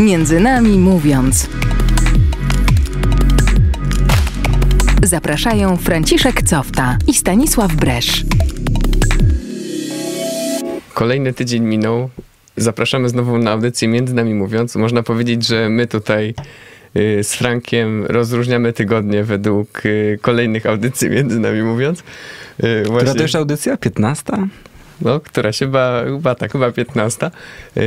Między nami mówiąc. Zapraszają Franciszek Cofta i Stanisław Bresz. Kolejny tydzień minął. Zapraszamy znowu na audycję Między nami mówiąc. Można powiedzieć, że my tutaj y, z Frankiem rozróżniamy tygodnie według y, kolejnych audycji Między nami mówiąc. Y, właśnie... Która to już audycja? 15? No, która się chyba, chyba tak, chyba 15. Yy,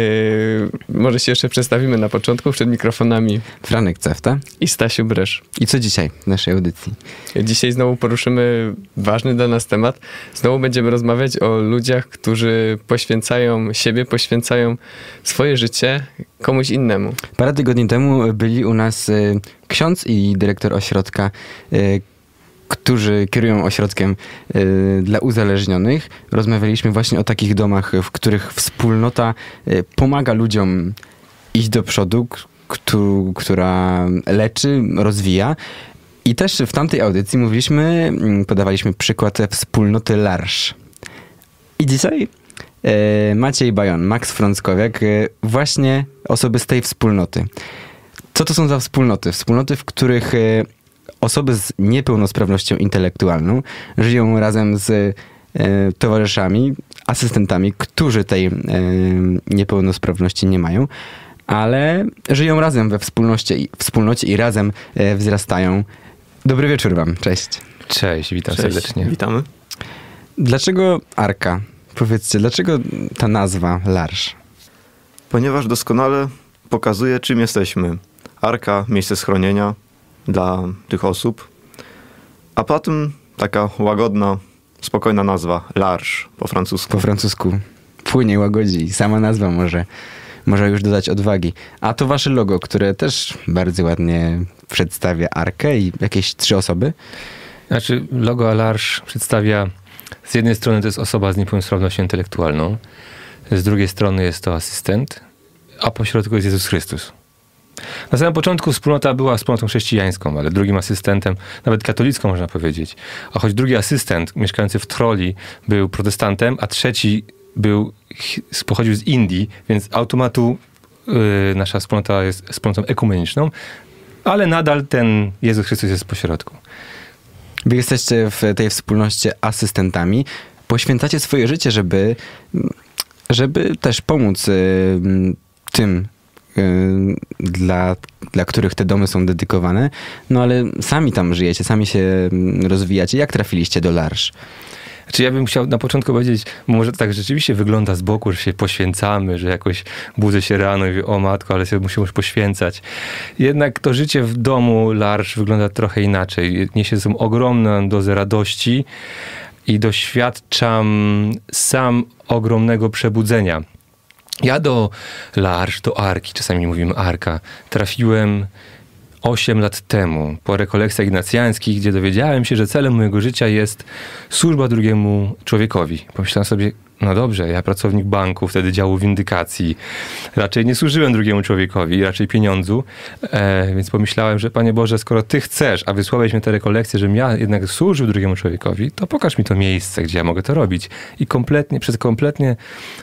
może się jeszcze przedstawimy na początku przed mikrofonami. Franek Cefta. I Stasiu Bresz. I co dzisiaj w naszej audycji? Dzisiaj znowu poruszymy ważny dla nas temat. Znowu będziemy rozmawiać o ludziach, którzy poświęcają siebie, poświęcają swoje życie komuś innemu. Parę tygodni temu byli u nas y, ksiądz i dyrektor ośrodka y, którzy kierują ośrodkiem y, dla uzależnionych. Rozmawialiśmy właśnie o takich domach, w których wspólnota y, pomaga ludziom iść do przodu, która leczy, rozwija. I też w tamtej audycji mówiliśmy, mm, podawaliśmy przykład wspólnoty Larsz. I dzisiaj y, Maciej Bajon, Max Frąckowiak, właśnie osoby z tej wspólnoty. Co to są za wspólnoty? Wspólnoty, w których osoby z niepełnosprawnością intelektualną żyją razem z e, towarzyszami, asystentami, którzy tej e, niepełnosprawności nie mają, ale żyją razem we wspólnocie, wspólnocie i razem e, wzrastają. Dobry wieczór wam, cześć. Cześć, witam cześć. serdecznie. Witamy. Dlaczego Arka? Powiedzcie, dlaczego ta nazwa Larsz? Ponieważ doskonale pokazuje, czym jesteśmy. Arka, miejsce schronienia, dla tych osób. A potem taka łagodna, spokojna nazwa, large po francusku. Po francusku. Płynie, łagodzi. Sama nazwa może, może już dodać odwagi. A to wasze logo, które też bardzo ładnie przedstawia arkę i jakieś trzy osoby. Znaczy, logo Large przedstawia z jednej strony to jest osoba z niepełnosprawnością intelektualną, z drugiej strony jest to asystent, a po środku jest Jezus Chrystus. Na samym początku wspólnota była wspólnotą chrześcijańską, ale drugim asystentem, nawet katolicką można powiedzieć. A choć drugi asystent mieszkający w Troli był protestantem, a trzeci był, pochodził z Indii, więc automatu yy, nasza wspólnota jest wspólnotą ekumeniczną, ale nadal ten Jezus Chrystus jest pośrodku. Wy jesteście w tej wspólnocie asystentami. Poświęcacie swoje życie, żeby, żeby też pomóc yy, tym Y, dla, dla których te domy są dedykowane, no ale sami tam żyjecie, sami się mm, rozwijacie. Jak trafiliście do Larsz? Znaczy ja bym chciał na początku powiedzieć, może tak rzeczywiście wygląda z boku, że się poświęcamy, że jakoś budzę się rano i mówię, o matko, ale się musimy już poświęcać. Jednak to życie w domu Larsz wygląda trochę inaczej. Niesie ze sobą ogromną dozę radości i doświadczam sam ogromnego przebudzenia ja do Larsz, do Arki, czasami mówimy Arka, trafiłem 8 lat temu po rekolekcjach ignacjańskich, gdzie dowiedziałem się, że celem mojego życia jest służba drugiemu człowiekowi. Pomyślałem sobie, no dobrze, ja pracownik banku, wtedy działu windykacji, raczej nie służyłem drugiemu człowiekowi, raczej pieniądzu, e, więc pomyślałem, że Panie Boże, skoro Ty chcesz, a wysłałeś mi te rekolekcje, żebym ja jednak służył drugiemu człowiekowi, to pokaż mi to miejsce, gdzie ja mogę to robić. I kompletnie, przez kompletnie,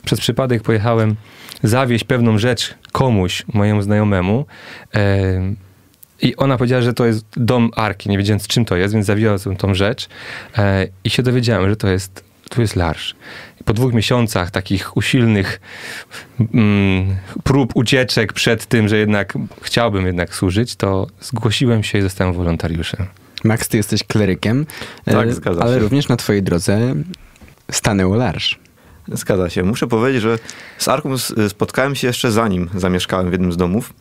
przez przypadek pojechałem zawieść pewną rzecz komuś, mojemu znajomemu, e, i ona powiedziała, że to jest dom Arki, nie wiedziałem czym to jest, więc zawiozłem tą rzecz e, i się dowiedziałem, że to jest, tu jest Larsz. po dwóch miesiącach takich usilnych mm, prób ucieczek przed tym, że jednak chciałbym jednak służyć, to zgłosiłem się i zostałem wolontariuszem. Max, ty jesteś klerykiem, tak, e, zgadza ale się. również na twojej drodze stanęło Larsz. Zgadza się. Muszę powiedzieć, że z Arką spotkałem się jeszcze zanim zamieszkałem w jednym z domów.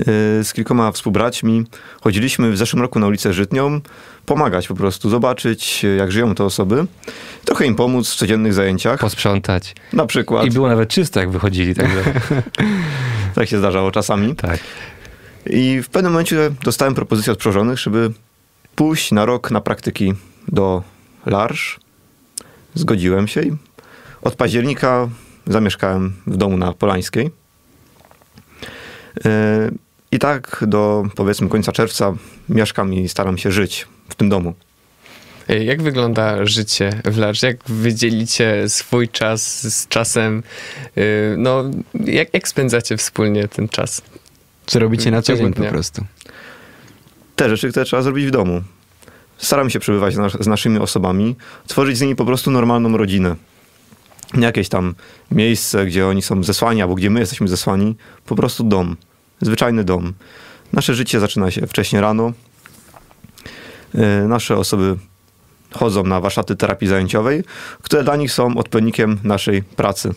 Y, z kilkoma współbraćmi. Chodziliśmy w zeszłym roku na ulicę Żytnią, pomagać po prostu, zobaczyć jak żyją te osoby, trochę im pomóc w codziennych zajęciach. Posprzątać. Na przykład. I było nawet czysto, jak wychodzili. Także... tak się zdarzało czasami. Tak. I w pewnym momencie dostałem propozycję od przełożonych, żeby pójść na rok na praktyki do Larsz. Zgodziłem się i od października zamieszkałem w domu na Polańskiej. E, I tak do powiedzmy końca czerwca mieszkam i staram się żyć w tym domu. Ej, Jak wygląda życie w Larz? Jak wydzielicie swój czas z czasem? y, No, jak, jak spędzacie wspólnie ten czas? Co robicie na co dzień po prostu? Te rzeczy, które trzeba zrobić w domu. Staram się przebywać z naszymi osobami, tworzyć z nimi po prostu normalną rodzinę. Nie jakieś tam miejsce, gdzie oni są zesłani, albo gdzie my jesteśmy zesłani. Po prostu dom. Zwyczajny dom. Nasze życie zaczyna się wcześnie rano. Yy, Nasze osoby chodzą na warsztaty terapii zajęciowej, które dla nich są odpowiednikiem naszej pracy.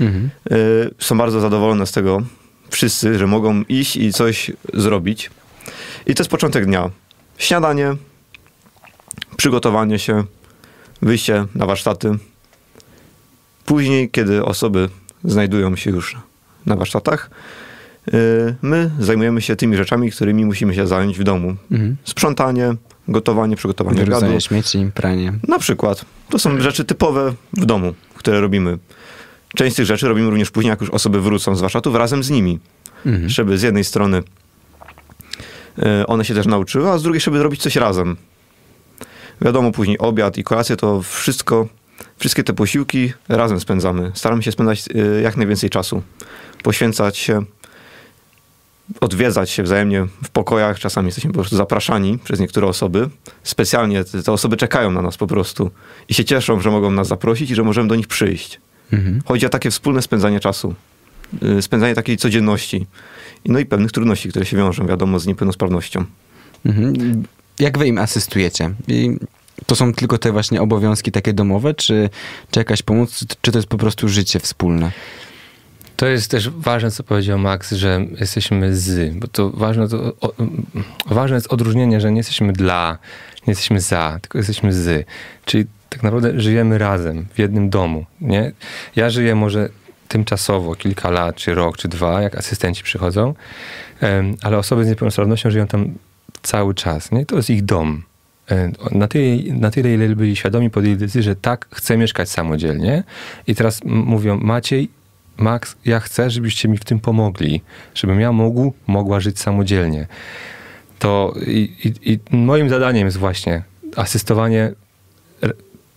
Mhm. Y, są bardzo zadowolone z tego wszyscy, że mogą iść i coś zrobić. I to jest początek dnia. Śniadanie, przygotowanie się, wyjście na warsztaty. Później, kiedy osoby znajdują się już na warsztatach, y, my zajmujemy się tymi rzeczami, którymi musimy się zająć w domu. Mhm. Sprzątanie, gotowanie, przygotowanie obiadu. Wyrzucanie śmieci, pranie. Na przykład. To są rzeczy typowe w domu, które robimy. Część z tych rzeczy robimy również później, jak już osoby wrócą z warsztatów, razem z nimi. Mhm. Żeby z jednej strony e, one się też nauczyły, a z drugiej, żeby robić coś razem. Wiadomo, później obiad i kolację to wszystko, wszystkie te posiłki razem spędzamy. Staramy się spędzać e, jak najwięcej czasu. Poświęcać się, odwiedzać się wzajemnie w pokojach. Czasami jesteśmy po prostu zapraszani przez niektóre osoby. Specjalnie te, te osoby czekają na nas po prostu i się cieszą, że mogą nas zaprosić i że możemy do nich przyjść. Mhm. Chodzi o takie wspólne spędzanie czasu, y, spędzanie takiej codzienności. I No i pewnych trudności, które się wiążą, wiadomo, z niepełnosprawnością. Mhm. Jak wy im asystujecie? I to są tylko te właśnie obowiązki takie domowe, czy, czy jakaś pomoc, czy to jest po prostu życie wspólne? To jest też ważne, co powiedział Max, że jesteśmy z, bo to ważne, to, o, ważne jest odróżnienie, że nie jesteśmy dla, nie jesteśmy za, tylko jesteśmy z. Czyli tak naprawdę żyjemy razem, w jednym domu, nie? Ja żyję może tymczasowo, kilka lat, czy rok, czy dwa, jak asystenci przychodzą, ale osoby z niepełnosprawnością żyją tam cały czas, nie? To jest ich dom. Na tyle, na tyle, ile byli świadomi, podjęli decyzję, że tak, chcę mieszkać samodzielnie. I teraz mówią, Maciej, Max, ja chcę, żebyście mi w tym pomogli, żebym ja mógł, mogła żyć samodzielnie. To i, i, i moim zadaniem jest właśnie asystowanie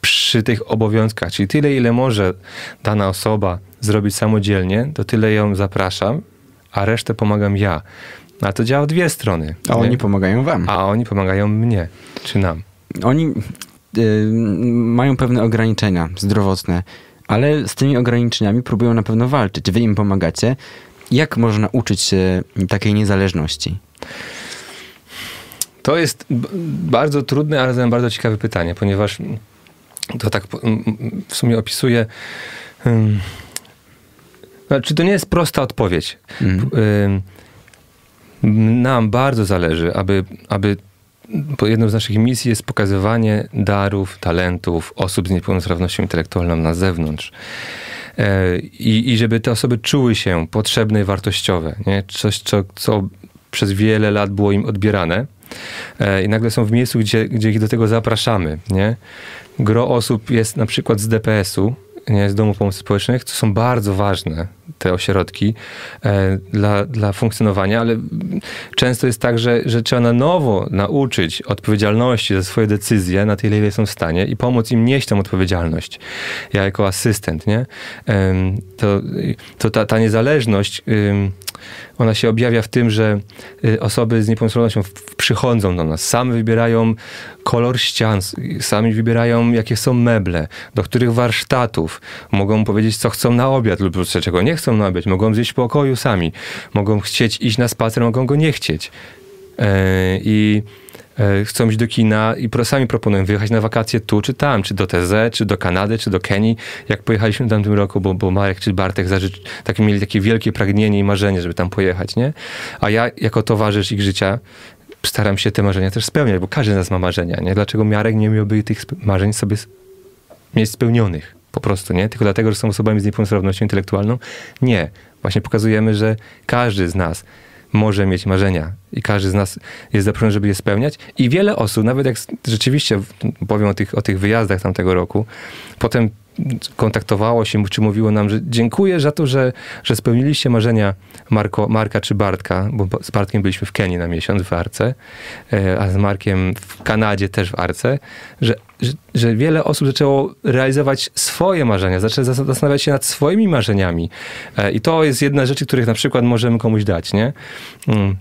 przy tych obowiązkach, czyli tyle, ile może dana osoba zrobić samodzielnie, to tyle ją zapraszam, a resztę pomagam ja. A to działa w dwie strony. A nie? oni pomagają wam. a oni pomagają mnie, czy nam. Oni y, mają pewne ograniczenia zdrowotne, ale z tymi ograniczeniami próbują na pewno walczyć. Wy im pomagacie. Jak można uczyć się takiej niezależności? To jest bardzo trudne, ale zarazem bardzo ciekawe pytanie, ponieważ to tak w sumie opisuje. Znaczy, to nie jest prosta odpowiedź. Ym, nam bardzo zależy, aby, aby jedną z naszych misji jest pokazywanie darów, talentów osób z niepełnosprawnością intelektualną na zewnątrz. E, I, I żeby te osoby czuły się potrzebne i wartościowe. Nie? Coś, co, co przez wiele lat było im odbierane. E, I nagle są w miejscu, gdzie, gdzie ich do tego zapraszamy. Nie? Gro osób jest na przykład z DPS-u, nie, z Domu Pomocy Społecznych, to są bardzo ważne te ośrodki e, dla, dla funkcjonowania, ale często jest tak, że, że trzeba na nowo nauczyć odpowiedzialności za swoje decyzje na tyle, ile są w stanie i pomóc im nieść tą odpowiedzialność. Ja jako asystent, nie? To to ta, ta niezależność, ona się objawia w tym, że y, osoby z niepełnosprawnością przychodzą do nas, same wybierają kolor ścian, sami wybierają, jakie są meble, do których warsztatów, mogą powiedzieć, co chcą na obiad lub czego nie chcą na obiad, mogą zjeść w pokoju sami, mogą chcieć iść na spacer, mogą go nie chcieć. E, I chcą iść do kina i sami proponują wyjechać na wakacje tu czy tam, czy do TZ, czy do Kanady, czy do Kenii, jak pojechaliśmy w tamtym roku, bo, bo Marek czy Bartek takie, mieli takie wielkie pragnienie i marzenie, żeby tam pojechać, nie? A ja jako towarzysz ich życia staram się te marzenia też spełniać, bo każdy z nas ma marzenia, nie? Dlaczego Marek nie miałby tych marzeń sobie mieć spełnionych? Po prostu, nie? Tylko dlatego, że są osobami z niepełnosprawnością intelektualną? Nie. Właśnie pokazujemy, że każdy z nas może mieć marzenia i każdy z nas jest zaproszony, żeby je spełniać. I wiele osób, nawet jak rzeczywiście powiem o tych, o tych wyjazdach tamtego roku, potem kontaktowało się, czy mówiło nam, że dziękuję za to, że, że spełniliście marzenia Marko, Marka czy Bartka, bo z Bartkiem byliśmy w Kenii na miesiąc w Arce, e, a z Markiem w Kanadzie też w Arce, że, że, że wiele osób zaczęło realizować swoje marzenia, zaczęło zastanawiać się nad swoimi marzeniami. E, I to jest jedna z rzeczy, których na przykład możemy komuś dać, nie? Mm.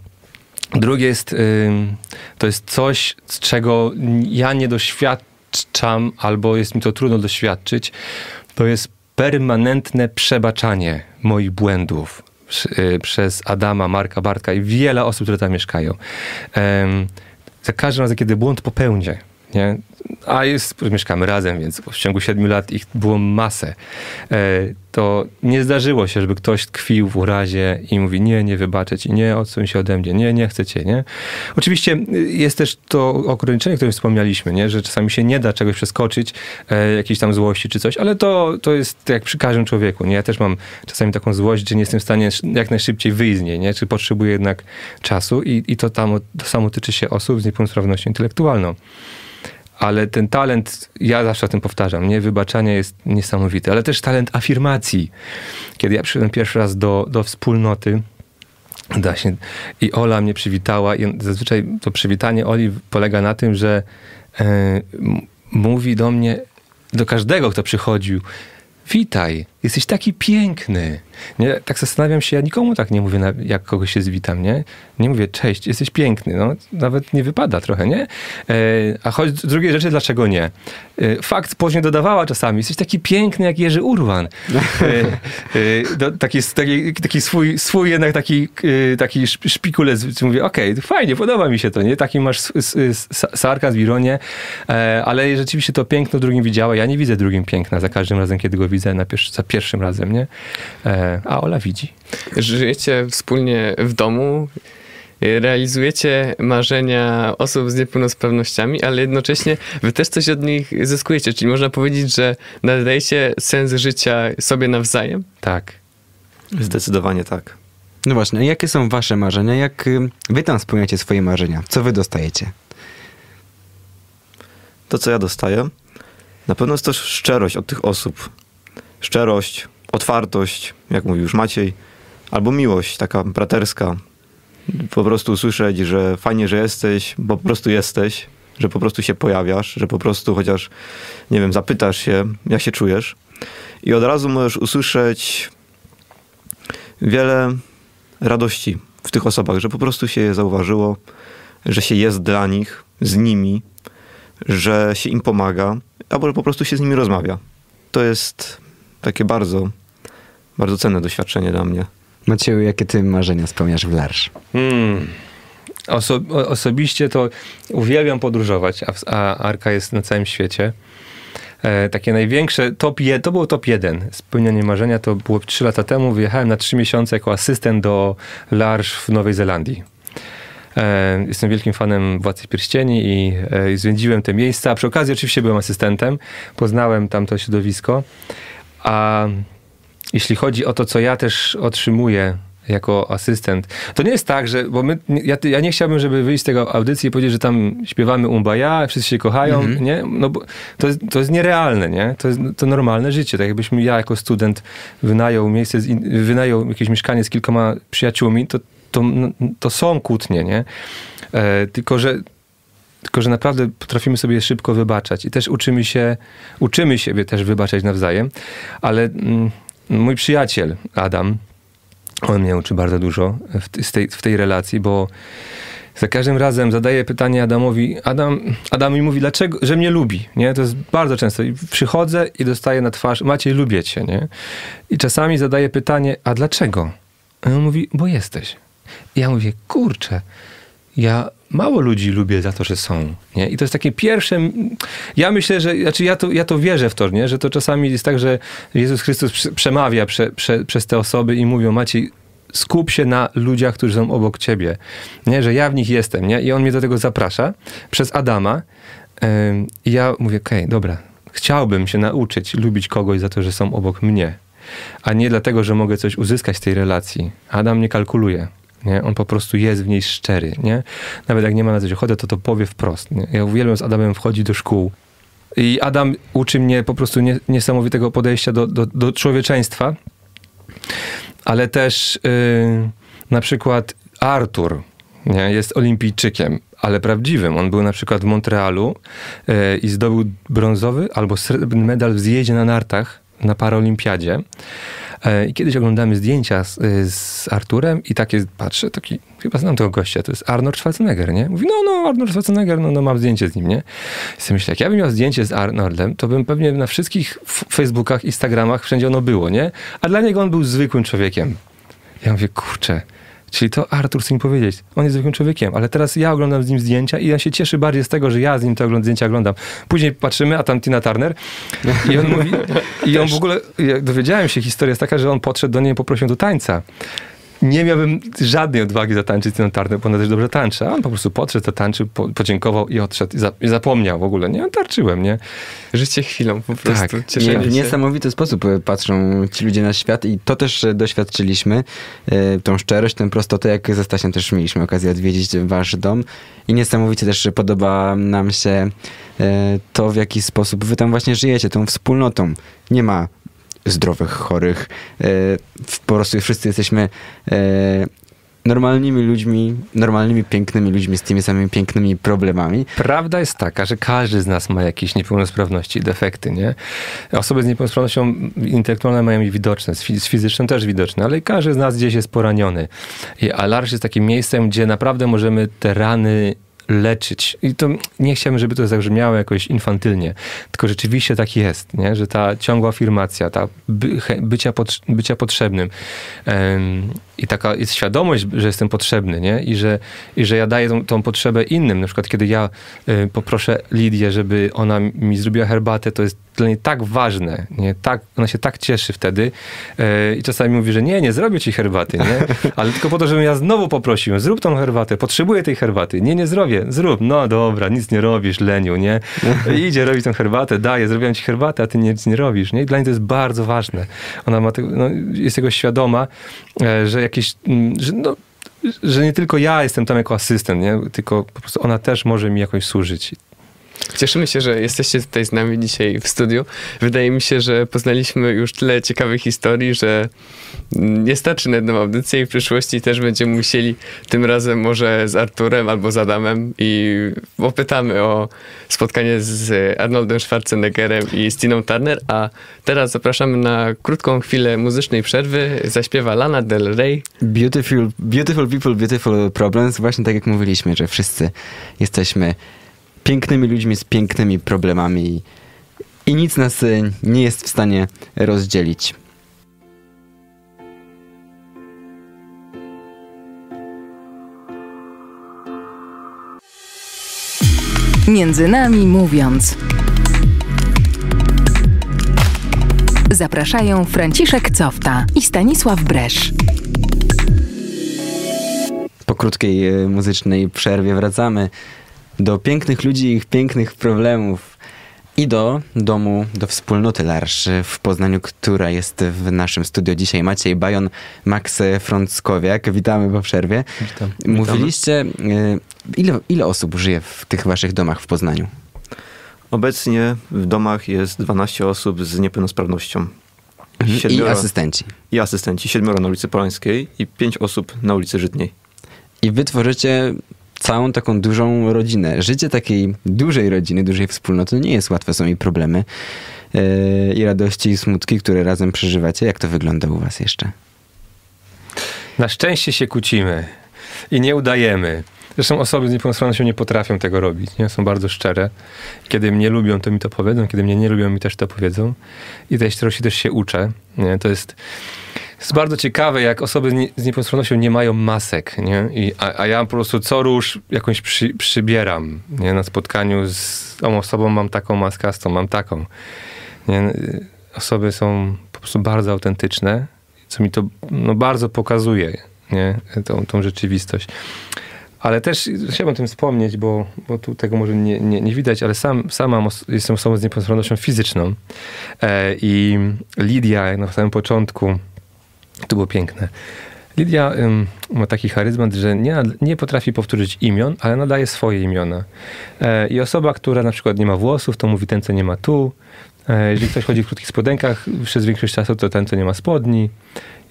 Drugie jest, to jest coś, z czego ja nie doświadczam, albo jest mi to trudno doświadczyć. To jest permanentne przebaczanie moich błędów y, przez Adama, Marka, Bartka i wiele osób, które tam mieszkają. Za każdym razem, kiedy błąd popełnię, nie? a jest, mieszkamy razem, więc w ciągu siedmiu lat ich było masę. E, to nie zdarzyło się, żeby ktoś tkwił w urazie i mówi, nie, nie wybaczę ci, nie, odsuń się ode mnie, nie, nie chcę cię, nie. Oczywiście y, jest też to ograniczenie, o którym wspomnialiśmy, nie, że czasami się nie da czegoś przeskoczyć, e, jakiejś tam złości czy coś, ale to, to jest jak przy każdym człowieku, nie. Ja też mam czasami taką złość, że nie jestem w stanie jak najszybciej wyjść z niej, nie, czy potrzebuję jednak czasu i, i to, tam, to samo tyczy się osób z niepełnosprawnością intelektualną ale ten talent, ja zawsze o tym powtarzam, nie? Wybaczanie jest niesamowity, ale też talent afirmacji. Kiedy ja przyszedłem pierwszy raz do, do wspólnoty, da się, i Ola mnie przywitała i zazwyczaj to przywitanie Oli polega na tym, że e, mówi do mnie, do każdego, kto przychodził, witaj, jesteś taki piękny. Nie? Tak zastanawiam się, ja nikomu tak nie mówię, jak kogoś się zwitam, nie? Nie mówię, cześć, jesteś piękny. No, nawet nie wypada trochę, nie? E, a choć z drugiej rzeczy, dlaczego nie? E, fakt później dodawała czasami, jesteś taki piękny jak Jerzy Urwan. E, taki, taki, taki swój, swój jednak taki, taki szpikulec, mówię, okej, okay, fajnie, podoba mi się to, nie? Taki masz sarkazm, ironię, ale rzeczywiście to piękno drugim widziała. Ja nie widzę drugim piękna za każdym razem, kiedy go widzę na pierwszy, za pierwszym razem, nie? A Ola widzi. Żyjecie wspólnie w domu, realizujecie marzenia osób z niepełnosprawnościami, ale jednocześnie wy też coś od nich zyskujecie. Czyli można powiedzieć, że nadajecie sens życia sobie nawzajem? Tak. Zdecydowanie tak. No właśnie, jakie są wasze marzenia? Jak y, wy tam spełniacie swoje marzenia? Co wy dostajecie? To, co ja dostaję, na pewno jest też szczerość od tych osób. Szczerość, otwartość, jak mówił już Maciej, albo miłość taka braterska. Po prostu usłyszeć, że fajnie, że jesteś, bo po prostu jesteś, że po prostu się pojawiasz, że po prostu chociaż, nie wiem, zapytasz się, jak się czujesz. I od razu możesz usłyszeć wiele radości w tych osobach, że po prostu się je zauważyło, że się jest dla nich, z nimi, że się im pomaga, albo że po prostu się z nimi rozmawia. To jest takie bardzo bardzo cenne doświadczenie dla mnie. Macieju, jakie ty marzenia spełniasz w Larsz? Hmm. Oso osobiście to uwielbiam podróżować, a, a Arka jest na całym świecie. E, takie największe, top je, to było top jeden. Spełnianie marzenia to było trzy lata temu. Wyjechałem na trzy miesiące jako asystent do Larsz w Nowej Zelandii. E, jestem wielkim fanem Władcy Pierścieni i, e, i zwiedziłem te miejsca. A przy okazji oczywiście byłem asystentem. Poznałem tam to środowisko. A jeśli chodzi o to, co ja też otrzymuję jako asystent. To nie jest tak, że, bo my, ja, ja nie chciałbym, żeby wyjść z tego audycji i powiedzieć, że tam śpiewamy Umbaja, wszyscy się kochają, -hmm. nie? No bo to jest, to jest nierealne, nie? To jest to normalne życie. Tak jakbyśmy ja jako student wynajął miejsce, wynajął jakieś mieszkanie z kilkoma przyjaciółmi, to, to, to są kłótnie, nie? E, tylko, że tylko, że naprawdę potrafimy sobie szybko wybaczać i też uczymy się, uczymy siebie też wybaczać nawzajem, ale... Mm, mój przyjaciel Adam, on mnie uczy bardzo dużo w, tej, w tej relacji, bo za każdym razem zadaję pytanie Adamowi, Adam, Adam mi mówi, dlaczego, że mnie lubi, nie? To jest bardzo często. I przychodzę i dostaję na twarz, Maciej, lubię cię, nie? I czasami zadaję pytanie, a dlaczego? A on mówi, bo jesteś. I ja mówię, kurczę, ja mało ludzi lubię za to, że są. Nie? I to jest takie pierwsze. Ja myślę, że znaczy ja, to, ja to wierzę w to, nie? że to czasami jest tak, że Jezus Chrystus przemawia prze, prze, przez te osoby i mówią: Maciej, skup się na ludziach, którzy są obok ciebie. Nie? Że ja w nich jestem. Nie? I on mnie do tego zaprasza przez Adama. I ja mówię: Okej, okay, dobra. Chciałbym się nauczyć lubić kogoś za to, że są obok mnie, a nie dlatego, że mogę coś uzyskać z tej relacji. Adam nie kalkuluje. Nie? On po prostu jest w niej szczery. Nie? Nawet jak nie ma na coś ochoty, to to powie wprost. Nie? Ja uwielbiam z Adamem wchodzi do szkół I Adam uczy mnie po prostu nie, niesamowitego podejścia do, do, do człowieczeństwa, ale też yy, na przykład Artur nie, jest olimpijczykiem, ale prawdziwym. On był na przykład w Montrealu yy, i zdobył brązowy albo srebrny medal w zjeździe na nartach na paraolimpiadzie. E, I kiedyś oglądamy zdjęcia z, z, Arturem i takie patrzę, taki, chyba znam tego gościa, to jest Arnold Schwarzenegger, nie? Mówi, no, no, Arnold Schwarzenegger, no, no mam zdjęcie z nim, nie? I sobie myślę, jak ja bym miał zdjęcie z Arnoldem, to bym pewnie na wszystkich Facebookach, Instagramach, wszędzie ono było, nie? A dla niego on był zwykłym człowiekiem. Ja mówię, kurczę, Czyli to Artur chce mi powiedzieć. On jest zwykłym człowiekiem, ale teraz ja oglądam z nim zdjęcia i on się cieszy bardziej z tego, że ja z nim te zdjęcia oglądam. Później patrzymy, a tam Tina Turner i on mówi, i on w ogóle, dowiedziałem się, historia jest taka, że on podszedł do niej i poprosił do tańca nie miałbym żadnej odwagi zatańczyć ten tarny, bo ona też dobrze tańczy. A on po prostu podszedł, zatańczył, po, podziękował i odszedł. I, za, I, zapomniał w ogóle. Nie, tarczyłem, nie? Życie chwilą po prostu. Tak, nie, w niesamowity sposób e, patrzą ci ludzie na świat i to też e, doświadczyliśmy. E, tą szczerość, tę prostotę, jak ze Stasiem też mieliśmy okazję odwiedzić wasz dom. I niesamowicie też podoba nam się to, w jaki sposób wy tam właśnie żyjecie, tą wspólnotą. Nie ma zdrowych, chorych. E, po prostu wszyscy jesteśmy e, normalnymi ludźmi, normalnymi, pięknymi ludźmi z tymi samymi pięknymi problemami. Prawda jest taka, że każdy z nas ma jakieś niepełnosprawności, defekty, nie? Osoby z niepełnosprawnością intelektualną mają je widoczne, z fizycznym też widoczne, ale każdy z nas gdzieś jest poraniony. I alarm jest takim miejscem, gdzie naprawdę możemy te rany leczyć. I to nie chciałbym, żeby to zabrzmiało jakoś infantylnie, tylko rzeczywiście tak jest, nie? że ta ciągła afirmacja, ta by, bycia, pot, bycia potrzebnym um, i taka jest świadomość, że jestem potrzebny nie? I, że, i że ja daję tą, tą potrzebę innym. Na przykład, kiedy ja y, poproszę Lidię, żeby ona mi zrobiła herbatę, to jest dla niej tak ważne, nie? Tak, ona się tak cieszy wtedy yy, i czasami mówi, że nie, nie zrobię ci herbaty, nie? Ale tylko po to, żebym ja znowu poprosił, zrób tą herbatę, potrzebuję tej herbaty. Nie, nie zrobię, zrób. No dobra, nic nie robisz, leniu, nie? I idzie robić tą herbatę, daje, zrobiłem ci herbatę, a ty nic nie robisz, nie? I dla niej to jest bardzo ważne. Ona ma tego, no, jest tego świadoma, yy, że jakieś, yy, że no, że nie tylko ja jestem tam jako asystent, nie? tylko po prostu ona też może mi jakoś służyć. Cieszymy się, że jesteście tutaj z nami dzisiaj w studiu. Wydaje mi się, że poznaliśmy już tyle ciekawych historii, że nie starczy na jedną audycję i w przyszłości też będziemy musieli tym razem może z Arturem albo z Adamem i opytamy o spotkanie z Arnoldem Schwarzeneggerem i z Tiną Turner, a teraz zapraszamy na krótką chwilę muzycznej przerwy. Zaśpiewa Lana Del Rey. Beautiful, beautiful people, beautiful problems. Właśnie tak jak mówiliśmy, że wszyscy jesteśmy pięknymi ludźmi z pięknymi problemami i nic nas y, nie jest w stanie rozdzielić. Między nami mówiąc. Zapraszają Franciszek Cofta i Stanisław Bresz. Po krótkiej y, muzycznej przerwie wracamy do pięknych ludzi i ich pięknych problemów i do domu, do wspólnoty Larsz w Poznaniu, która jest w naszym studio dzisiaj. Maciej Bajon, Max Frąckowiak. Witamy po przerwie. Witam. Mówiliście, y, ile, ile osób żyje w tych waszych domach w Poznaniu? Obecnie w domach jest 12 osób z niepełnosprawnością. Mhm. Siedmioro, I asystenci. I asystenci. Siedmioro na ulicy Polańskiej i pięć osób na ulicy Żydniej. I wy tworzycie całą taką dużą rodzinę. Życie takiej dużej rodziny, dużej wspólnoty nie jest łatwe, są i problemy yy, i radości i smutki, które razem przeżywacie. Jak to wygląda u was jeszcze? Na szczęście się kłócimy i nie udajemy. Zresztą osoby z niepełnosprawnością nie potrafią tego robić, nie? Są bardzo szczere. Kiedy mnie lubią, to mi to powiedzą, kiedy mnie nie lubią, mi też to powiedzą. I tej szczerości też się uczę. Nie? To jest jest bardzo ciekawe, jak osoby z niepełnosprawnością nie mają masek, nie? I, a, a, ja po prostu co róż jakąś przy, przybieram, nie? Na spotkaniu z tą osobą mam taką maskę, z tą mam taką. Nie? Osoby są po prostu bardzo autentyczne, co mi to no, bardzo pokazuje, nie? Tą, tą rzeczywistość. Ale też chciałbym o tym wspomnieć, bo, bo tu tego może nie, nie, nie widać, ale sam, sam mam, jestem osobą z niepełnosprawnością fizyczną e, i Lidia na samym początku to było piękne. Lidia ym, ma taki charyzmat, że nie, nie potrafi powtórzyć imion, ale nadaje swoje imiona. E, I osoba, która na przykład nie ma włosów, to mówi ten, co nie ma tu. E, jeżeli ktoś chodzi w krótkich spodenkach przez większość czasu, to ten, co nie ma spodni.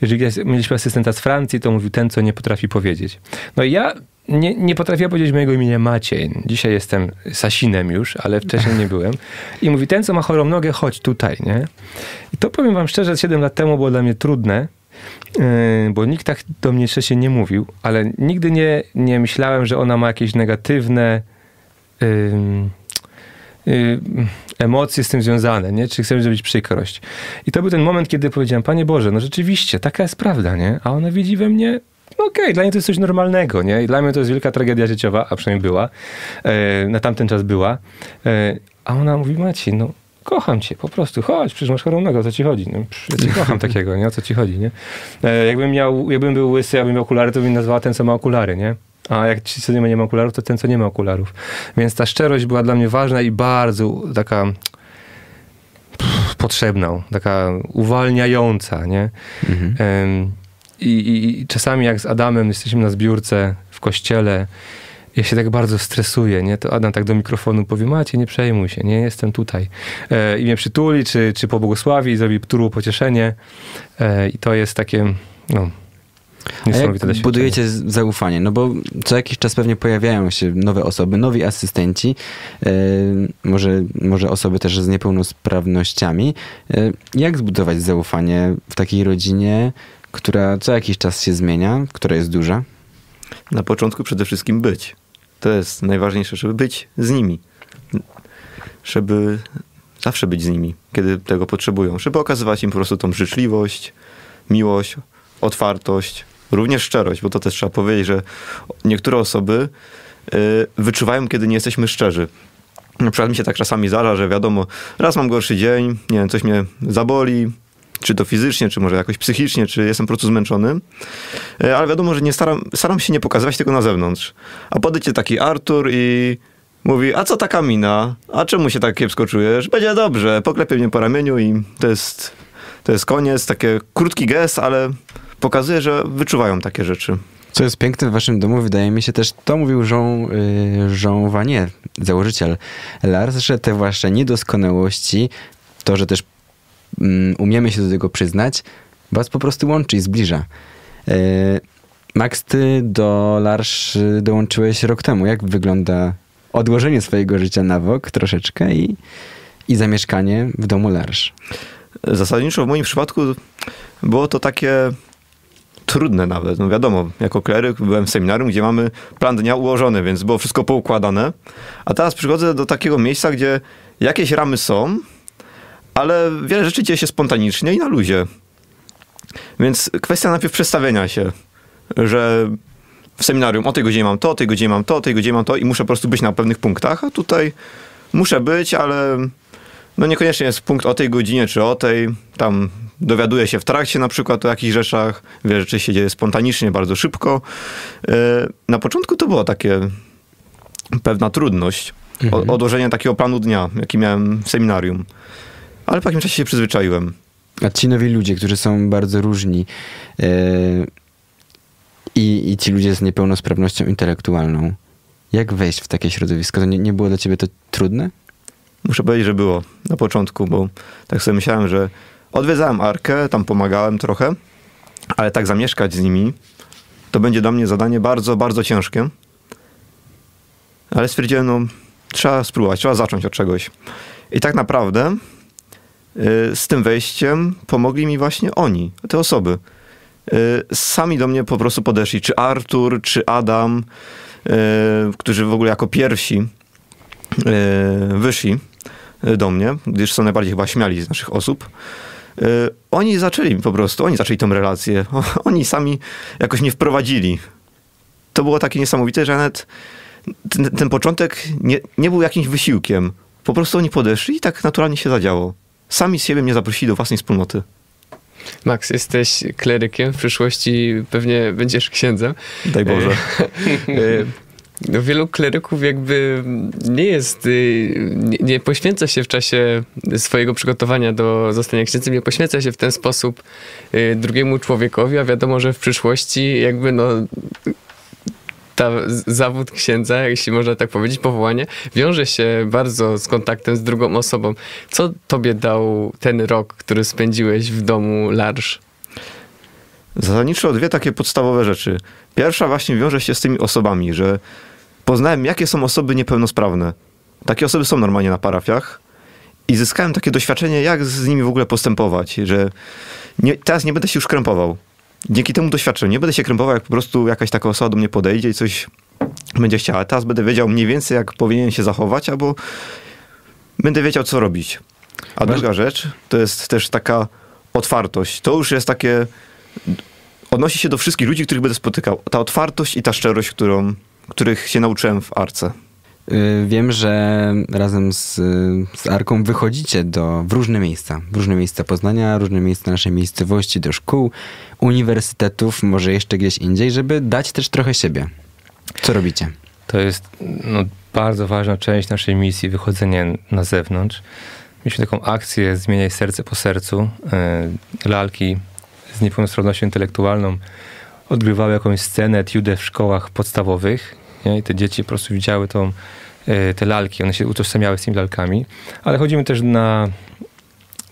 Jeżeli mieliśmy asystenta z Francji, to mówił ten, co nie potrafi powiedzieć. No i ja nie, nie powiedzieć mojego imienia Maciej. Dzisiaj jestem Sasinem już, ale wcześniej nie byłem. I mówi, ten, co ma chorą nogę, chodź tutaj, nie? I to powiem wam szczerze, 7 lat temu było dla mnie trudne, bo nikt tak do mnie wcześniej nie mówił, ale nigdy nie, nie myślałem, że ona ma jakieś negatywne ym, y, emocje z tym związane, nie? Czy chcemy zrobić przykrość. I to był ten moment, kiedy powiedziałem, Panie Boże, no rzeczywiście, taka jest prawda, nie? A ona widzi we mnie, no okej, dla niej to jest coś normalnego, nie? I dla mnie to jest wielka tragedia życiowa, a przynajmniej była, e, na tamten czas była. A ona mówi, Maciej, no kocham cię, po prostu, chodź, przecież masz chorą nogę, o co ci chodzi? No, ja cię kocham takiego, nie? O co ci chodzi, nie? E, jakbym miał, jakbym był łysy, jakbym miał okulary, to bym nazwała ten, co ma okulary, nie? A jak ci, co nie ma, nie ma okularów, to ten, co nie ma okularów. Więc ta szczerość była dla mnie ważna i bardzo taka pff, potrzebna, taka uwalniająca, nie? Mhm. I, i, I czasami jak z Adamem jesteśmy na zbiórce w kościele, ja się tak bardzo stresuję, nie? To Adam tak do mikrofonu powie, Macie, nie przejmuj się, nie jestem tutaj. E, I mnie przytuli, czy, czy pobłogosławi, i zrobi turbo pocieszenie. E, I to jest takie, no, A jak budujecie zaufanie? No bo co jakiś czas pewnie pojawiają się nowe osoby, nowi asystenci, e, może, może osoby też z niepełnosprawnościami. E, jak zbudować zaufanie w takiej rodzinie, która co jakiś czas się zmienia, która jest duża? Na początku przede wszystkim być. To jest najważniejsze, żeby być z nimi. Żeby zawsze być z nimi, kiedy tego potrzebują. Żeby okazywać im po prostu tą życzliwość, miłość, otwartość, również szczerość, bo to też trzeba powiedzieć, że niektóre osoby y, wyczuwają, kiedy nie jesteśmy szczerzy. Na przykład mi się tak czasami zdarza, że wiadomo, raz mam gorszy dzień, nie wiem, coś mnie zaboli, czy to fizycznie, czy może jakoś psychicznie, czy jestem po prostu zmęczony. E, Ale wiadomo, że nie staram, staram się nie pokazywać tego na zewnątrz. A podejdzie taki Artur i mówi, a co taka mina? A czemu się tak kiepsko czujesz? Będzie dobrze. Poklepie mnie po ramieniu i to jest, to jest koniec. Taki krótki gest, ale pokazuje, że wyczuwają takie rzeczy. Co jest piękne w waszym domu, wydaje mi się też, to mówił Jean, y, Jean Vanier, założyciel Lars, że te wasze niedoskonałości, to, że też mm, umiemy się do tego przyznać, was po prostu łączy i zbliża. Y, Max, ty do Lars y, dołączyłeś rok temu. Jak wygląda odłożenie swojego życia na bok troszeczkę i, i zamieszkanie w domu Lars? Zasadniczo w moim przypadku było to takie trudne nawet. No wiadomo, jako kleryk byłem w seminarium, gdzie mamy plan dnia ułożony, więc było wszystko poukładane. A teraz przychodzę do takiego miejsca, gdzie jakieś ramy są, ale wiele rzeczy dzieje się spontanicznie i na luzie. Więc kwestia najpierw przestawienia się, że w seminarium o tej godzinie mam to, o tej godzinie mam to, o tej godzinie mam to i muszę po prostu być na pewnych punktach, a tutaj muszę być, ale no niekoniecznie jest punkt o tej godzinie czy o tej. Tam dowiaduję się w trakcie na przykład o jakichś rzeczach. Wiele rzeczy się dzieje spontanicznie, bardzo szybko. Yy, Na początku to była takie pewna trudność. O, odłożenie takiego planu dnia, jaki miałem w seminarium. Ale po jakimś czasie się przyzwyczaiłem. A ci nowi ludzie, którzy są bardzo różni e, i, i ci ludzie z niepełnosprawnością intelektualną, jak wejść w takie środowisko? To nie, nie było dla ciebie to trudne? Muszę powiedzieć, że było na początku, bo tak sobie myślałem, że odwiedzałem Arkę, tam pomagałem trochę, ale tak zamieszkać z nimi, to będzie dla mnie zadanie bardzo, bardzo ciężkie. Ale stwierdziłem, no trzeba spróbować, trzeba zacząć od czegoś. I tak naprawdę z tym wejściem pomogli mi właśnie oni, te osoby. Y, Sami do mnie po prostu podeszli, czy Artur, czy Adam, y, którzy w ogóle jako pierwsi y, wyszli y, do mnie, gdyż są najbardziej chyba śmiali z naszych osób. Y, Oni zaczęli po prostu, oni zaczęli tę relację. Oni sami jakoś mnie wprowadzili. To było takie niesamowite, że nawet ten, ten początek nie, nie był jakimś wysiłkiem. Po prostu oni podeszli i tak naturalnie się zadziało. Sami z siebie mnie zaprosili do własnej wspólnoty. Max, jesteś klerykiem, w przyszłości pewnie będziesz księdzem. Daj Boże. E, no wielu kleryków jakby nie jest, y, nie, nie poświęca się w czasie swojego przygotowania do zostania księdzem, nie poświęca się w ten sposób drugiemu człowiekowi, a wiadomo, że w przyszłości jakby no ta zawód księdza, jeśli można tak powiedzieć, powołanie, wiąże się bardzo z kontaktem z drugą osobą. Co tobie dał ten rok, który spędziłeś w domu Larsz? Zasadniczo dwie takie podstawowe rzeczy. Pierwsza właśnie wiąże się z tymi osobami, że poznałem, jakie są osoby niepełnosprawne. Takie osoby są normalnie na parafiach i zyskałem takie doświadczenie, jak z nimi w ogóle postępować, że nie, teraz nie będę się już krępował. Dzięki temu doświadczeniu nie będę się krępował, jak po prostu jakaś taka osoba do mnie podejdzie i coś będzie chciała. Teraz będę wiedział mniej więcej, jak powinien się zachować, albo będę wiedział, co robić. A druga rzecz to jest też taka otwartość. To już jest takie odnosi się do wszystkich ludzi, których będę spotykał. Ta otwartość i ta szczerość, którą, których się nauczyłem w Arce. Y, Wiem, że razem z, z Arką wychodzicie do, w różne miejsca. W różne miejsca Poznania, różne miejsca naszej miejscowości, do szkół, uniwersytetów, może jeszcze gdzieś indziej, żeby dać też trochę siebie. Co robicie? To jest no, bardzo ważna część naszej misji, wychodzenie na zewnątrz. Mieliśmy taką akcję Zmieniaj serce po sercu. E, Lalki z niepełnosprawnością intelektualną odgrywały jakąś scenę, etiudę w szkołach podstawowych. Nie? I te dzieci po prostu widziały tą, e, te lalki, one się utożsamiały z tymi lalkami. Ale chodzimy też na...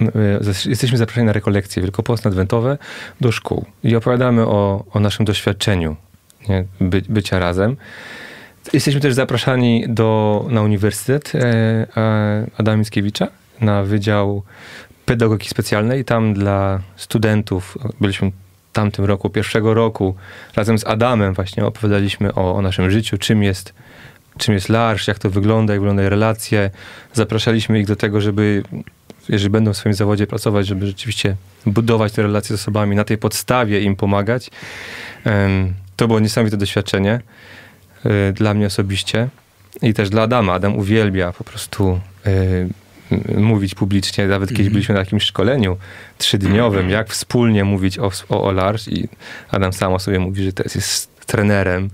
e, Jesteśmy zaproszeni na rekolekcje wielkopostne-adwentowe do szkół i opowiadamy o, o naszym doświadczeniu nie? By, bycia razem. Jesteśmy też zapraszani do, na Uniwersytet e, Adama Mickiewicza, na Wydział Pedagogiki Specjalnej. Tam dla studentów, byliśmy tamtym roku, pierwszego roku, razem z Adamem właśnie opowiadaliśmy o, o naszym życiu, czym jest, czym jest larsz, jak to wygląda, jak wyglądają relacje. Zapraszaliśmy ich do tego, żeby jeżeli będą w swoim zawodzie pracować, żeby rzeczywiście budować te relacje z osobami, na tej podstawie im pomagać. To było niesamowite doświadczenie y, dla mnie osobiście i też dla Adama. Adam uwielbia po prostu m- mówić publicznie. Nawet kiedyś byliśmy na jakimś szkoleniu trzydniowym, jak wspólnie mówić o, o, o Lars i Adam sam o sobie mówi, że teraz jest trenerem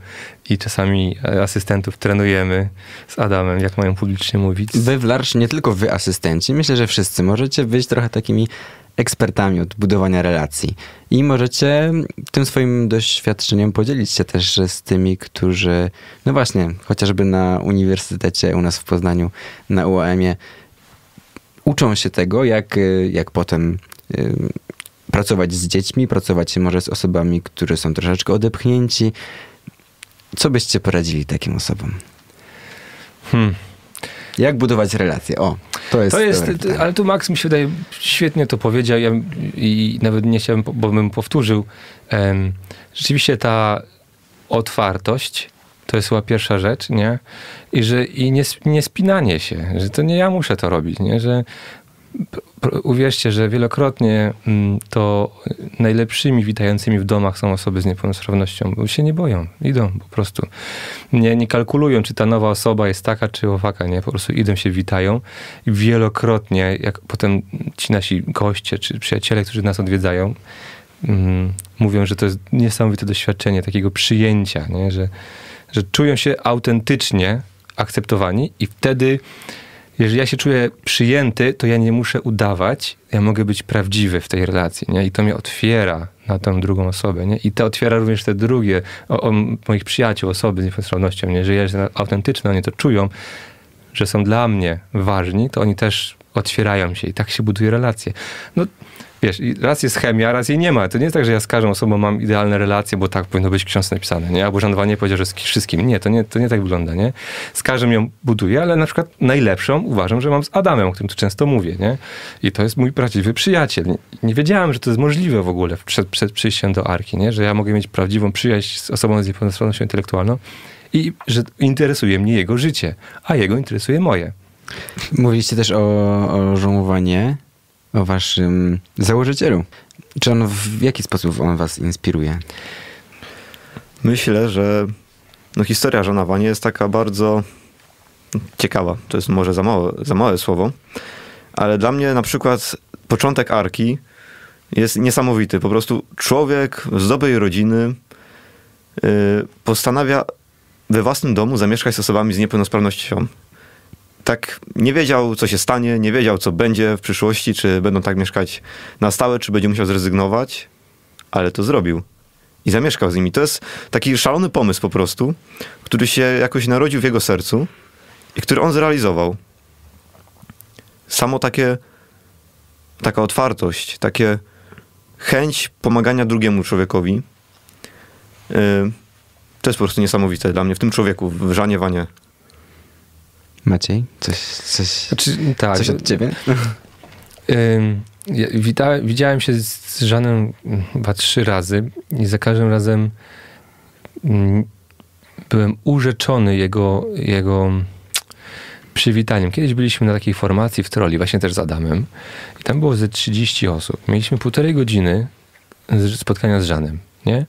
i czasami e, asystentów trenujemy z Adamem, jak mają publicznie mówić. Wy w Larsz, nie tylko wy asystenci, myślę, że wszyscy możecie być trochę takimi ekspertami od budowania relacji. I możecie tym swoim doświadczeniem podzielić się też z tymi, którzy, no właśnie, chociażby na uniwersytecie u nas w Poznaniu, na UAM-ie, uczą się tego, jak, y, jak potem y, pracować z dziećmi, pracować może z osobami, które są troszeczkę odepchnięci. Co byście poradzili takim osobom? Hmm. Jak budować relacje? O, to jest. To jest, ale tu Max mi się wydaje, świetnie to powiedział ja, i nawet nie chciałem, bo bym powtórzył. Em, rzeczywiście ta otwartość to jest chyba pierwsza rzecz, nie? I że i nie, nie spinanie się, że to nie ja muszę to robić, nie? Że uwierzcie, że wielokrotnie mm, to najlepszymi witającymi w domach są osoby z niepełnosprawnością, bo się nie boją, idą po prostu. Nie, nie kalkulują, czy ta nowa osoba jest taka, czy owaka, nie? Po prostu idą się, witają i wielokrotnie, jak potem ci nasi goście, czy przyjaciele, którzy nas odwiedzają, mm, mówią, że to jest niesamowite doświadczenie takiego przyjęcia, nie? Że, że czują się autentycznie akceptowani i wtedy, jeżeli ja się czuję przyjęty, to ja nie muszę udawać, ja mogę być prawdziwy w tej relacji, nie? I to mnie otwiera na tę drugą osobę, nie? I to otwiera również te drugie, o, o moich przyjaciół, osoby z niepełnosprawnością, nie? Że ja jestem autentyczny, oni to czują, że są dla mnie ważni, to oni też otwierają się i tak się buduje relacje. No, wiesz, raz jest chemia, raz jej nie ma. To nie jest tak, że ja z każdą osobą mam idealne relacje, bo tak powinno być w książce napisane, nie? Albo Jean Vanier powiedział, że z wszystkim. Nie, to nie, to nie tak wygląda, nie? Z każdym ją buduję, ale na przykład najlepszą uważam, że mam z Adamem, o którym tu często mówię, nie? I to jest mój prawdziwy przyjaciel. Nie, nie wiedziałem, że to jest możliwe w ogóle przed, przed przyjściem do Arki, nie? Że ja mogę mieć prawdziwą przyjaźń z osobą z niepełnosprawnością intelektualną i że interesuje mnie jego życie, a jego interesuje moje. Mówiliście też o, o o waszym założycielu. Czy on w jaki sposób on was inspiruje? Myślę, że no, historia Żana Wanie jest taka bardzo ciekawa. To jest może za małe, za małe słowo, ale dla mnie na przykład początek Arki jest niesamowity. Po prostu człowiek z dobrej rodziny yy, postanawia we własnym domu zamieszkać z osobami z niepełnosprawnością. Tak nie wiedział, co się stanie, nie wiedział, co będzie w przyszłości, czy będą tak mieszkać na stałe, czy będzie musiał zrezygnować, ale to zrobił. I zamieszkał z nimi. To jest taki szalony pomysł po prostu, który się jakoś narodził w jego sercu i który on zrealizował. Samo takie, taka otwartość, takie chęć pomagania drugiemu człowiekowi, yy, to jest po prostu niesamowite dla mnie w tym człowieku, w Żanie Wanie. Maciej, coś, coś, Znaczy, tak. coś od ciebie? Ja wita, widziałem się z Żanem chyba trzy razy i za każdym razem mm, byłem urzeczony jego, jego przywitaniem. Kiedyś byliśmy na takiej formacji w troli, właśnie też z Adamem i tam było ze 30 osób. Mieliśmy półtorej godziny spotkania z Żanem, nie?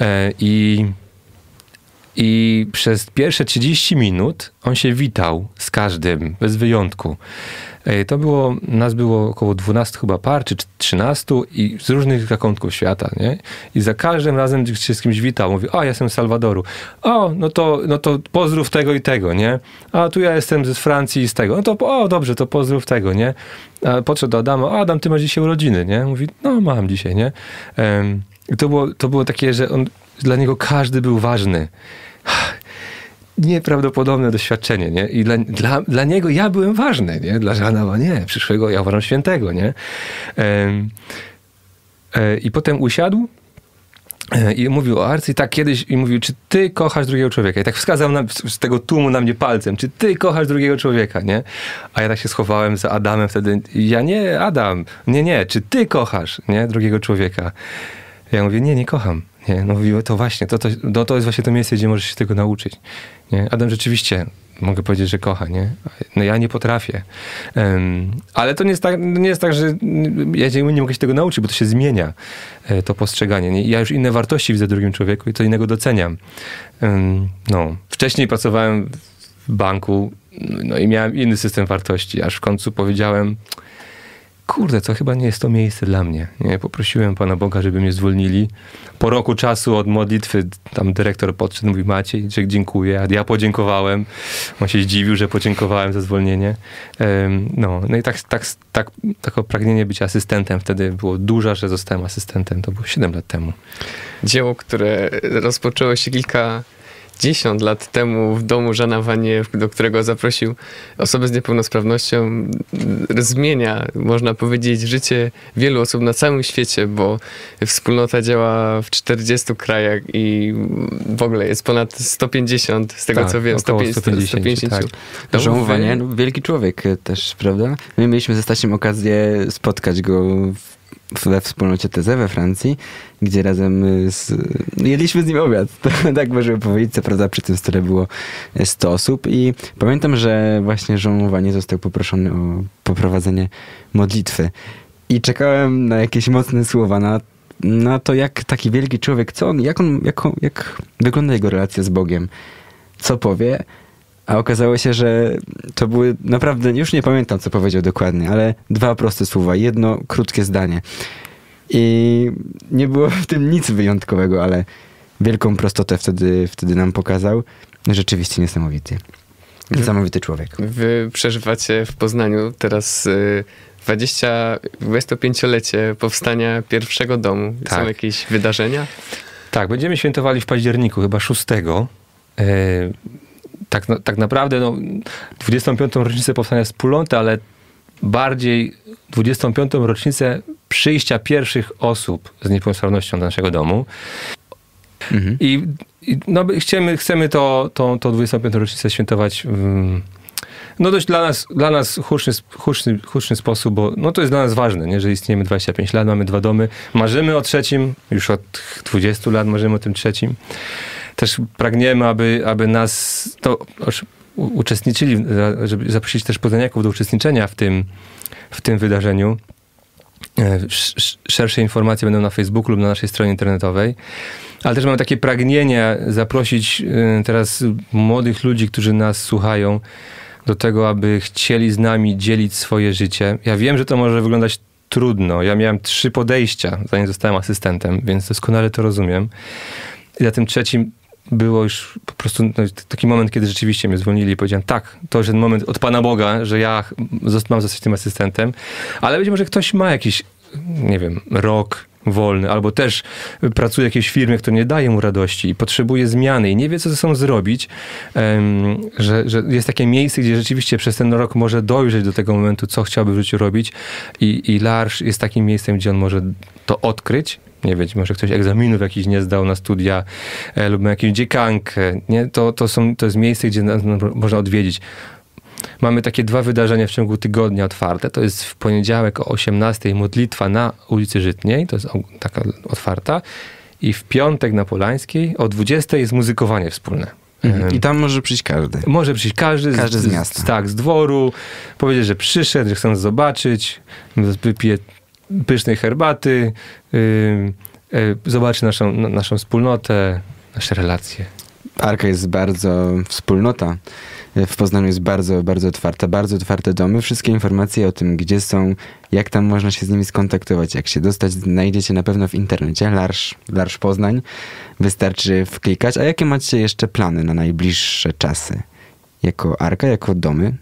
E, I i przez pierwsze 30 minut on się witał z każdym, bez wyjątku. E, To było, nas było około 12 chyba par, czy 13 i z różnych zakątków świata, nie? I za każdym razem, gdy się z kimś witał, mówi, o, ja jestem z Salwadoru. O, no to, no to pozdrów tego i tego, nie? A tu ja jestem z Francji i z tego. No to, o, dobrze, to pozdrów tego, nie? A podszedł do Adama, o, Adam, ty masz dzisiaj urodziny, nie? Mówi, no, mam dzisiaj, nie? Em, I to było, to było takie, że on, dla niego każdy był ważny nieprawdopodobne doświadczenie, nie? I dla, dla, dla niego ja byłem ważny, nie? Dla Żana, nie, przyszłego ja uważam świętego, nie? E, I potem usiadł e, i mówił o Arcy tak kiedyś i mówił, czy ty kochasz drugiego człowieka? I tak wskazał na, z tego tłumu na mnie palcem, czy ty kochasz drugiego człowieka, nie? A ja tak się schowałem za Adamem wtedy, ja nie, Adam, nie, nie, czy ty kochasz, nie, drugiego człowieka? Ja mówię, nie, nie kocham. Nie, no to właśnie, to, to, no, to jest właśnie to miejsce, gdzie możesz się tego nauczyć. Nie? Adam rzeczywiście, mogę powiedzieć, że kocha, nie? No ja nie potrafię. Em, ale to nie jest, tak, nie jest tak, że ja nie mogę się tego nauczyć, bo to się zmienia, e, to postrzeganie. Nie? Ja już inne wartości widzę w drugim człowieku i to innego doceniam. Em, no. Wcześniej pracowałem w banku, no i miałem inny system wartości, aż w końcu powiedziałem, kurde, to chyba nie jest to miejsce dla mnie. Nie, poprosiłem Pana Boga, żeby mnie zwolnili. Po roku czasu od modlitwy tam dyrektor podszedł, mówi Maciej, że dziękuję, a ja podziękowałem. On się zdziwił, że podziękowałem za zwolnienie. No, no i tak, tak, tak, takie pragnienie bycia asystentem wtedy było duża, że zostałem asystentem. To było 7 lat temu. Dzieło, które rozpoczęło się kilka dziesiąt lat temu w domu Żana Wanie, do którego zaprosił osobę z niepełnosprawnością, zmienia, można powiedzieć, życie wielu osób na całym świecie, bo wspólnota działa w 40 krajach i w ogóle jest ponad 150, z tego Tak, co wiem, około 150, 150, tak. no, wielki człowiek też, prawda? My mieliśmy ze Stasiem okazję spotkać go w, we wspólnocie TZ we Francji, gdzie razem e, z, no, jedliśmy z nim obiad. To, tak możemy powiedzieć, co prawda przy tym stole było e, 100 osób i pamiętam, że właśnie żałowanie został poproszony o poprowadzenie modlitwy. I czekałem na jakieś mocne słowa, na, na to, jak taki wielki człowiek, co on, jak, on, jak, jak wygląda jego relacja z Bogiem, co powie, a okazało się, że to były naprawdę, już nie pamiętam co powiedział dokładnie, ale dwa proste słowa, jedno krótkie zdanie. I nie było w tym nic wyjątkowego, ale wielką prostotę wtedy, wtedy nam pokazał. Rzeczywiście niesamowity. Niesamowity człowiek. Wy przeżywacie w Poznaniu teraz y, 20, 25-lecie powstania pierwszego domu. Są Tak. jakieś wydarzenia? Tak, będziemy świętowali w październiku, chyba 6. Tak, tak naprawdę no, 25. rocznicę powstania wspólnoty, ale bardziej 25. rocznicę przyjścia pierwszych osób z niepełnosprawnością do naszego domu. Mhm. I, i no, chcemy, chcemy to, to, to 25. rocznicę świętować w no dość dla nas, dla nas huczny, huczny, huczny sposób, bo no to jest dla nas ważne, nie? że istniejemy 25 lat, mamy dwa domy, marzymy o trzecim, już od 20 lat marzymy o tym trzecim. Też pragniemy, aby, aby nas to uczestniczyli, żeby zaprosić też poznaniaków do uczestniczenia w tym, w tym wydarzeniu. E, sz- sz- Szersze informacje będą na Facebooku lub na naszej stronie internetowej. Ale też mamy takie pragnienie zaprosić e, teraz młodych ludzi, którzy nas słuchają, do tego, aby chcieli z nami dzielić swoje życie. Ja wiem, że to może wyglądać trudno. Ja miałem trzy podejścia, zanim zostałem asystentem, więc doskonale to rozumiem. I tym trzecim było już po prostu no, taki moment, kiedy rzeczywiście mnie zwolnili i powiedziałem, tak, to jest ten moment od Pana Boga, że ja mam zostać tym asystentem, ale być może ktoś ma jakiś, nie wiem, rok wolny, albo też pracuje w jakiejś firmie, która nie daje mu radości i potrzebuje zmiany i nie wie, co ze sobą zrobić, em, że, że jest takie miejsce, gdzie rzeczywiście przez ten rok może dojrzeć do tego momentu, co chciałby w życiu robić. I, i Larsz jest takim miejscem, gdzie on może to odkryć, nie wiem, może ktoś egzaminów jakiś nie zdał na studia e, lub ma jakąś dziekankę, nie? To, to, są, to jest miejsce, gdzie na, na, można odwiedzić. Mamy takie dwa wydarzenia w ciągu tygodnia otwarte. To jest w poniedziałek o 18 modlitwa na ulicy Żytniej, to jest taka otwarta. I w piątek na Polańskiej o 20 jest muzykowanie wspólne. Em, I tam może przyjść każdy. może przyjść każdy, Każdy z miasta. tak, z dworu, powiedzieć, że przyszedł, że nas zobaczyć, wypije pysznej herbaty, yy, yy, zobaczy naszą, na- naszą wspólnotę, nasze relacje. Arka jest bardzo, wspólnota w Poznaniu jest bardzo, bardzo otwarta, bardzo otwarte domy. Wszystkie informacje o tym, gdzie są, jak tam można się z nimi skontaktować, jak się dostać, znajdziecie na pewno w internecie. Larsz, Larsz Poznań. Wystarczy wklikać. A jakie macie jeszcze plany na najbliższe czasy? Jako Arka, jako domy?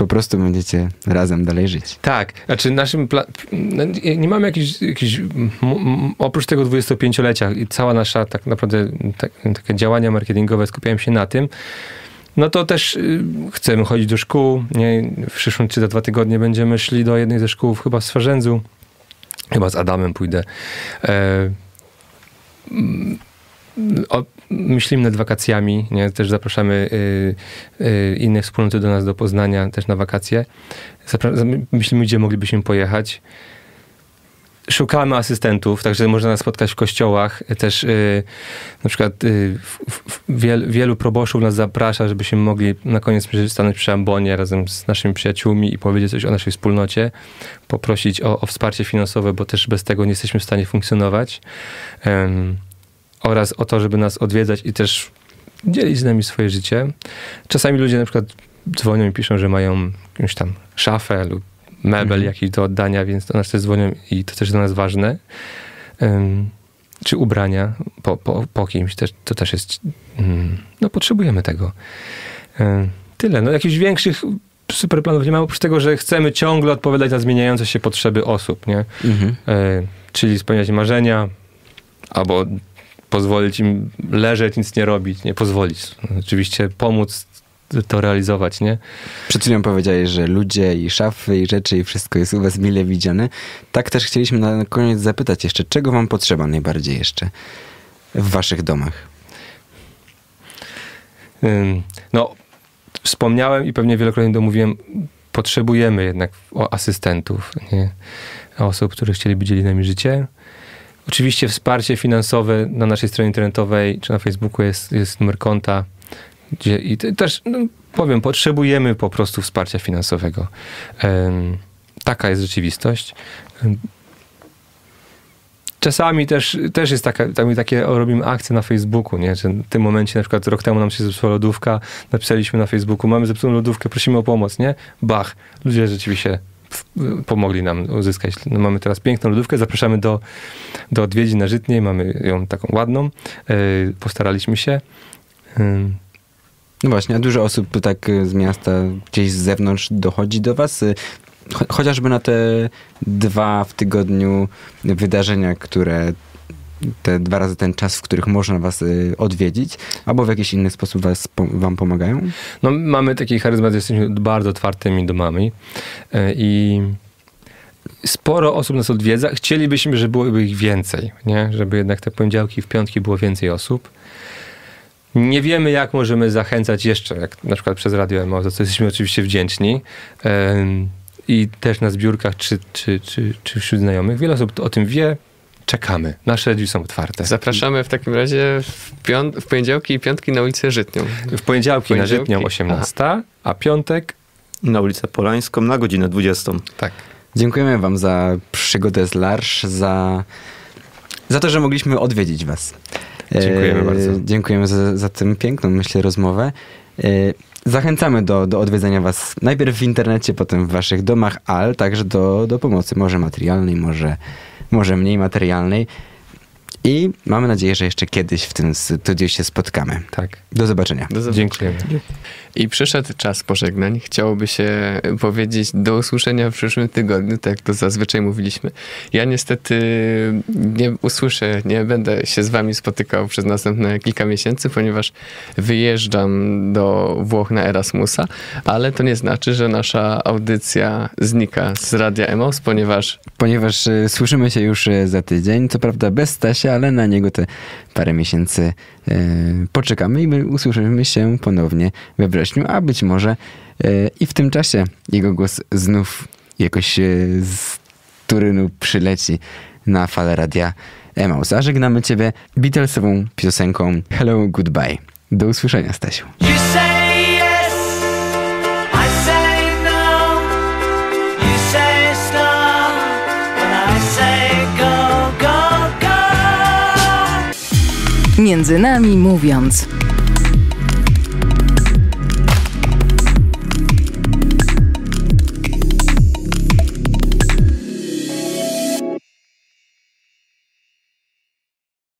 Po prostu będziecie razem dalej żyć. Tak, znaczy naszym pla- no, nie- mamy jakichś, jakichś oprócz tego 25-lecia i cała nasza tak naprawdę tak, takie działania marketingowe skupiają się na tym, no to też y, chcemy chodzić do szkół. Nie? W przyszłym czy za dwa tygodnie będziemy szli do jednej ze szkół, chyba w Swarzędzu. Chyba z Adamem pójdę. E, o, myślimy nad wakacjami, nie? też zapraszamy y, y, inne wspólnoty do nas do Poznania też na wakacje. Zapra- myślimy, gdzie moglibyśmy pojechać. Szukamy asystentów, także można nas spotkać w kościołach. Też y, na przykład y, w, w, wiel, wielu proboszczów nas zaprasza, żebyśmy mogli na koniec stanąć przy ambonie razem z naszymi przyjaciółmi i powiedzieć coś o naszej wspólnocie, poprosić o, o wsparcie finansowe, bo też bez tego nie jesteśmy w stanie funkcjonować. Oraz o to, żeby nas odwiedzać i też dzielić z nami swoje życie. Czasami ludzie na przykład dzwonią i piszą, że mają jakąś tam szafę lub mebel Mhm. jakiś do oddania, więc do nas też dzwonią i to też dla nas ważne. Ym, czy ubrania po, po, po kimś, też, to też jest, mm, no potrzebujemy tego. Ym, tyle, no jakichś większych super planów nie mamy, oprócz tego, że chcemy ciągle odpowiadać na zmieniające się potrzeby osób, nie? Mhm. E, czyli spełniać marzenia, albo pozwolić im leżeć, nic nie robić, nie pozwolić. Oczywiście pomóc to realizować, nie? Przed chwilą powiedziałeś, że ludzie i szafy i rzeczy i wszystko jest u was mile widziane. Tak też chcieliśmy na koniec zapytać jeszcze, czego wam potrzeba najbardziej jeszcze w waszych domach? No, wspomniałem i pewnie wielokrotnie to mówiłem, potrzebujemy jednak asystentów, nie? osób, które chcieliby dzielić nami życie. Oczywiście wsparcie finansowe na naszej stronie internetowej czy na Facebooku jest, jest numer konta, gdzie i te- też no, powiem, potrzebujemy po prostu wsparcia finansowego. Em, taka jest rzeczywistość. Czasami też, też jest taka, tam takie, robimy akcje na Facebooku, nie? Że w tym momencie, na przykład rok temu nam się zepsuła lodówka, napisaliśmy na Facebooku, mamy zepsutą lodówkę, prosimy o pomoc, nie? Bach, ludzie rzeczywiście pomogli nam uzyskać. No, mamy teraz piękną lodówkę, zapraszamy do, do odwiedzi na Żytniej, mamy ją taką ładną, yy, postaraliśmy się. No właśnie, a dużo osób tak y, z miasta, gdzieś z zewnątrz dochodzi do was, y, cho- chociażby na te dwa w tygodniu wydarzenia, które te dwa razy ten czas, w których można was y, odwiedzić, albo w jakiś inny sposób was, wam pomagają? No, mamy taki charyzmat, jesteśmy bardzo otwartymi domami e, i sporo osób nas odwiedza. Chcielibyśmy, żeby byłoby ich więcej, nie? żeby jednak te poniedziałki w piątki było więcej osób. Nie wiemy, jak możemy zachęcać jeszcze, jak na przykład przez Radio MO, za co jesteśmy oczywiście wdzięczni. I też na zbiórkach, czy, czy, czy, czy wśród znajomych. Wiele osób o tym wie. Czekamy. Nasze drzwi są otwarte. Zapraszamy w takim razie w, pią- w poniedziałki i piątki na ulicę Żytnią. W poniedziałki, na Poniedziałki? Żytnią 18, a piątek Na ulicę Polańską na godzinę 20. tak. Dziękujemy wam za przygodę z Larsz, za, za to, że mogliśmy odwiedzić was. Dziękujemy bardzo. Dziękujemy za, za tę piękną, myślę, rozmowę. E, Zachęcamy do, do odwiedzenia was najpierw w internecie, potem w waszych domach, ale także do, do pomocy, może materialnej, może, może mniej materialnej. I mamy nadzieję, że jeszcze kiedyś w tym studiu się spotkamy. Tak. Do zobaczenia. Do zobaczenia. Dziękujemy. I przyszedł czas pożegnań. Chciałoby się powiedzieć do usłyszenia w przyszłym tygodniu, tak jak to zazwyczaj mówiliśmy. Ja niestety nie usłyszę, nie będę się z wami spotykał przez następne kilka miesięcy, ponieważ wyjeżdżam do Włoch na Erasmusa, ale to nie znaczy, że nasza audycja znika z Radia Emos, ponieważ Ponieważ e, słyszymy się już e, za tydzień, co prawda bez Stasia, ale na niego te parę miesięcy e, poczekamy i my usłyszymy się ponownie we wrześniu, a być może e, i w tym czasie jego głos znów jakoś e, z Turynu przyleci na falę radia Emaus. A żegnamy Ciebie Beatlesową piosenką Hello Goodbye. Do usłyszenia, Stasiu. Między nami mówiąc.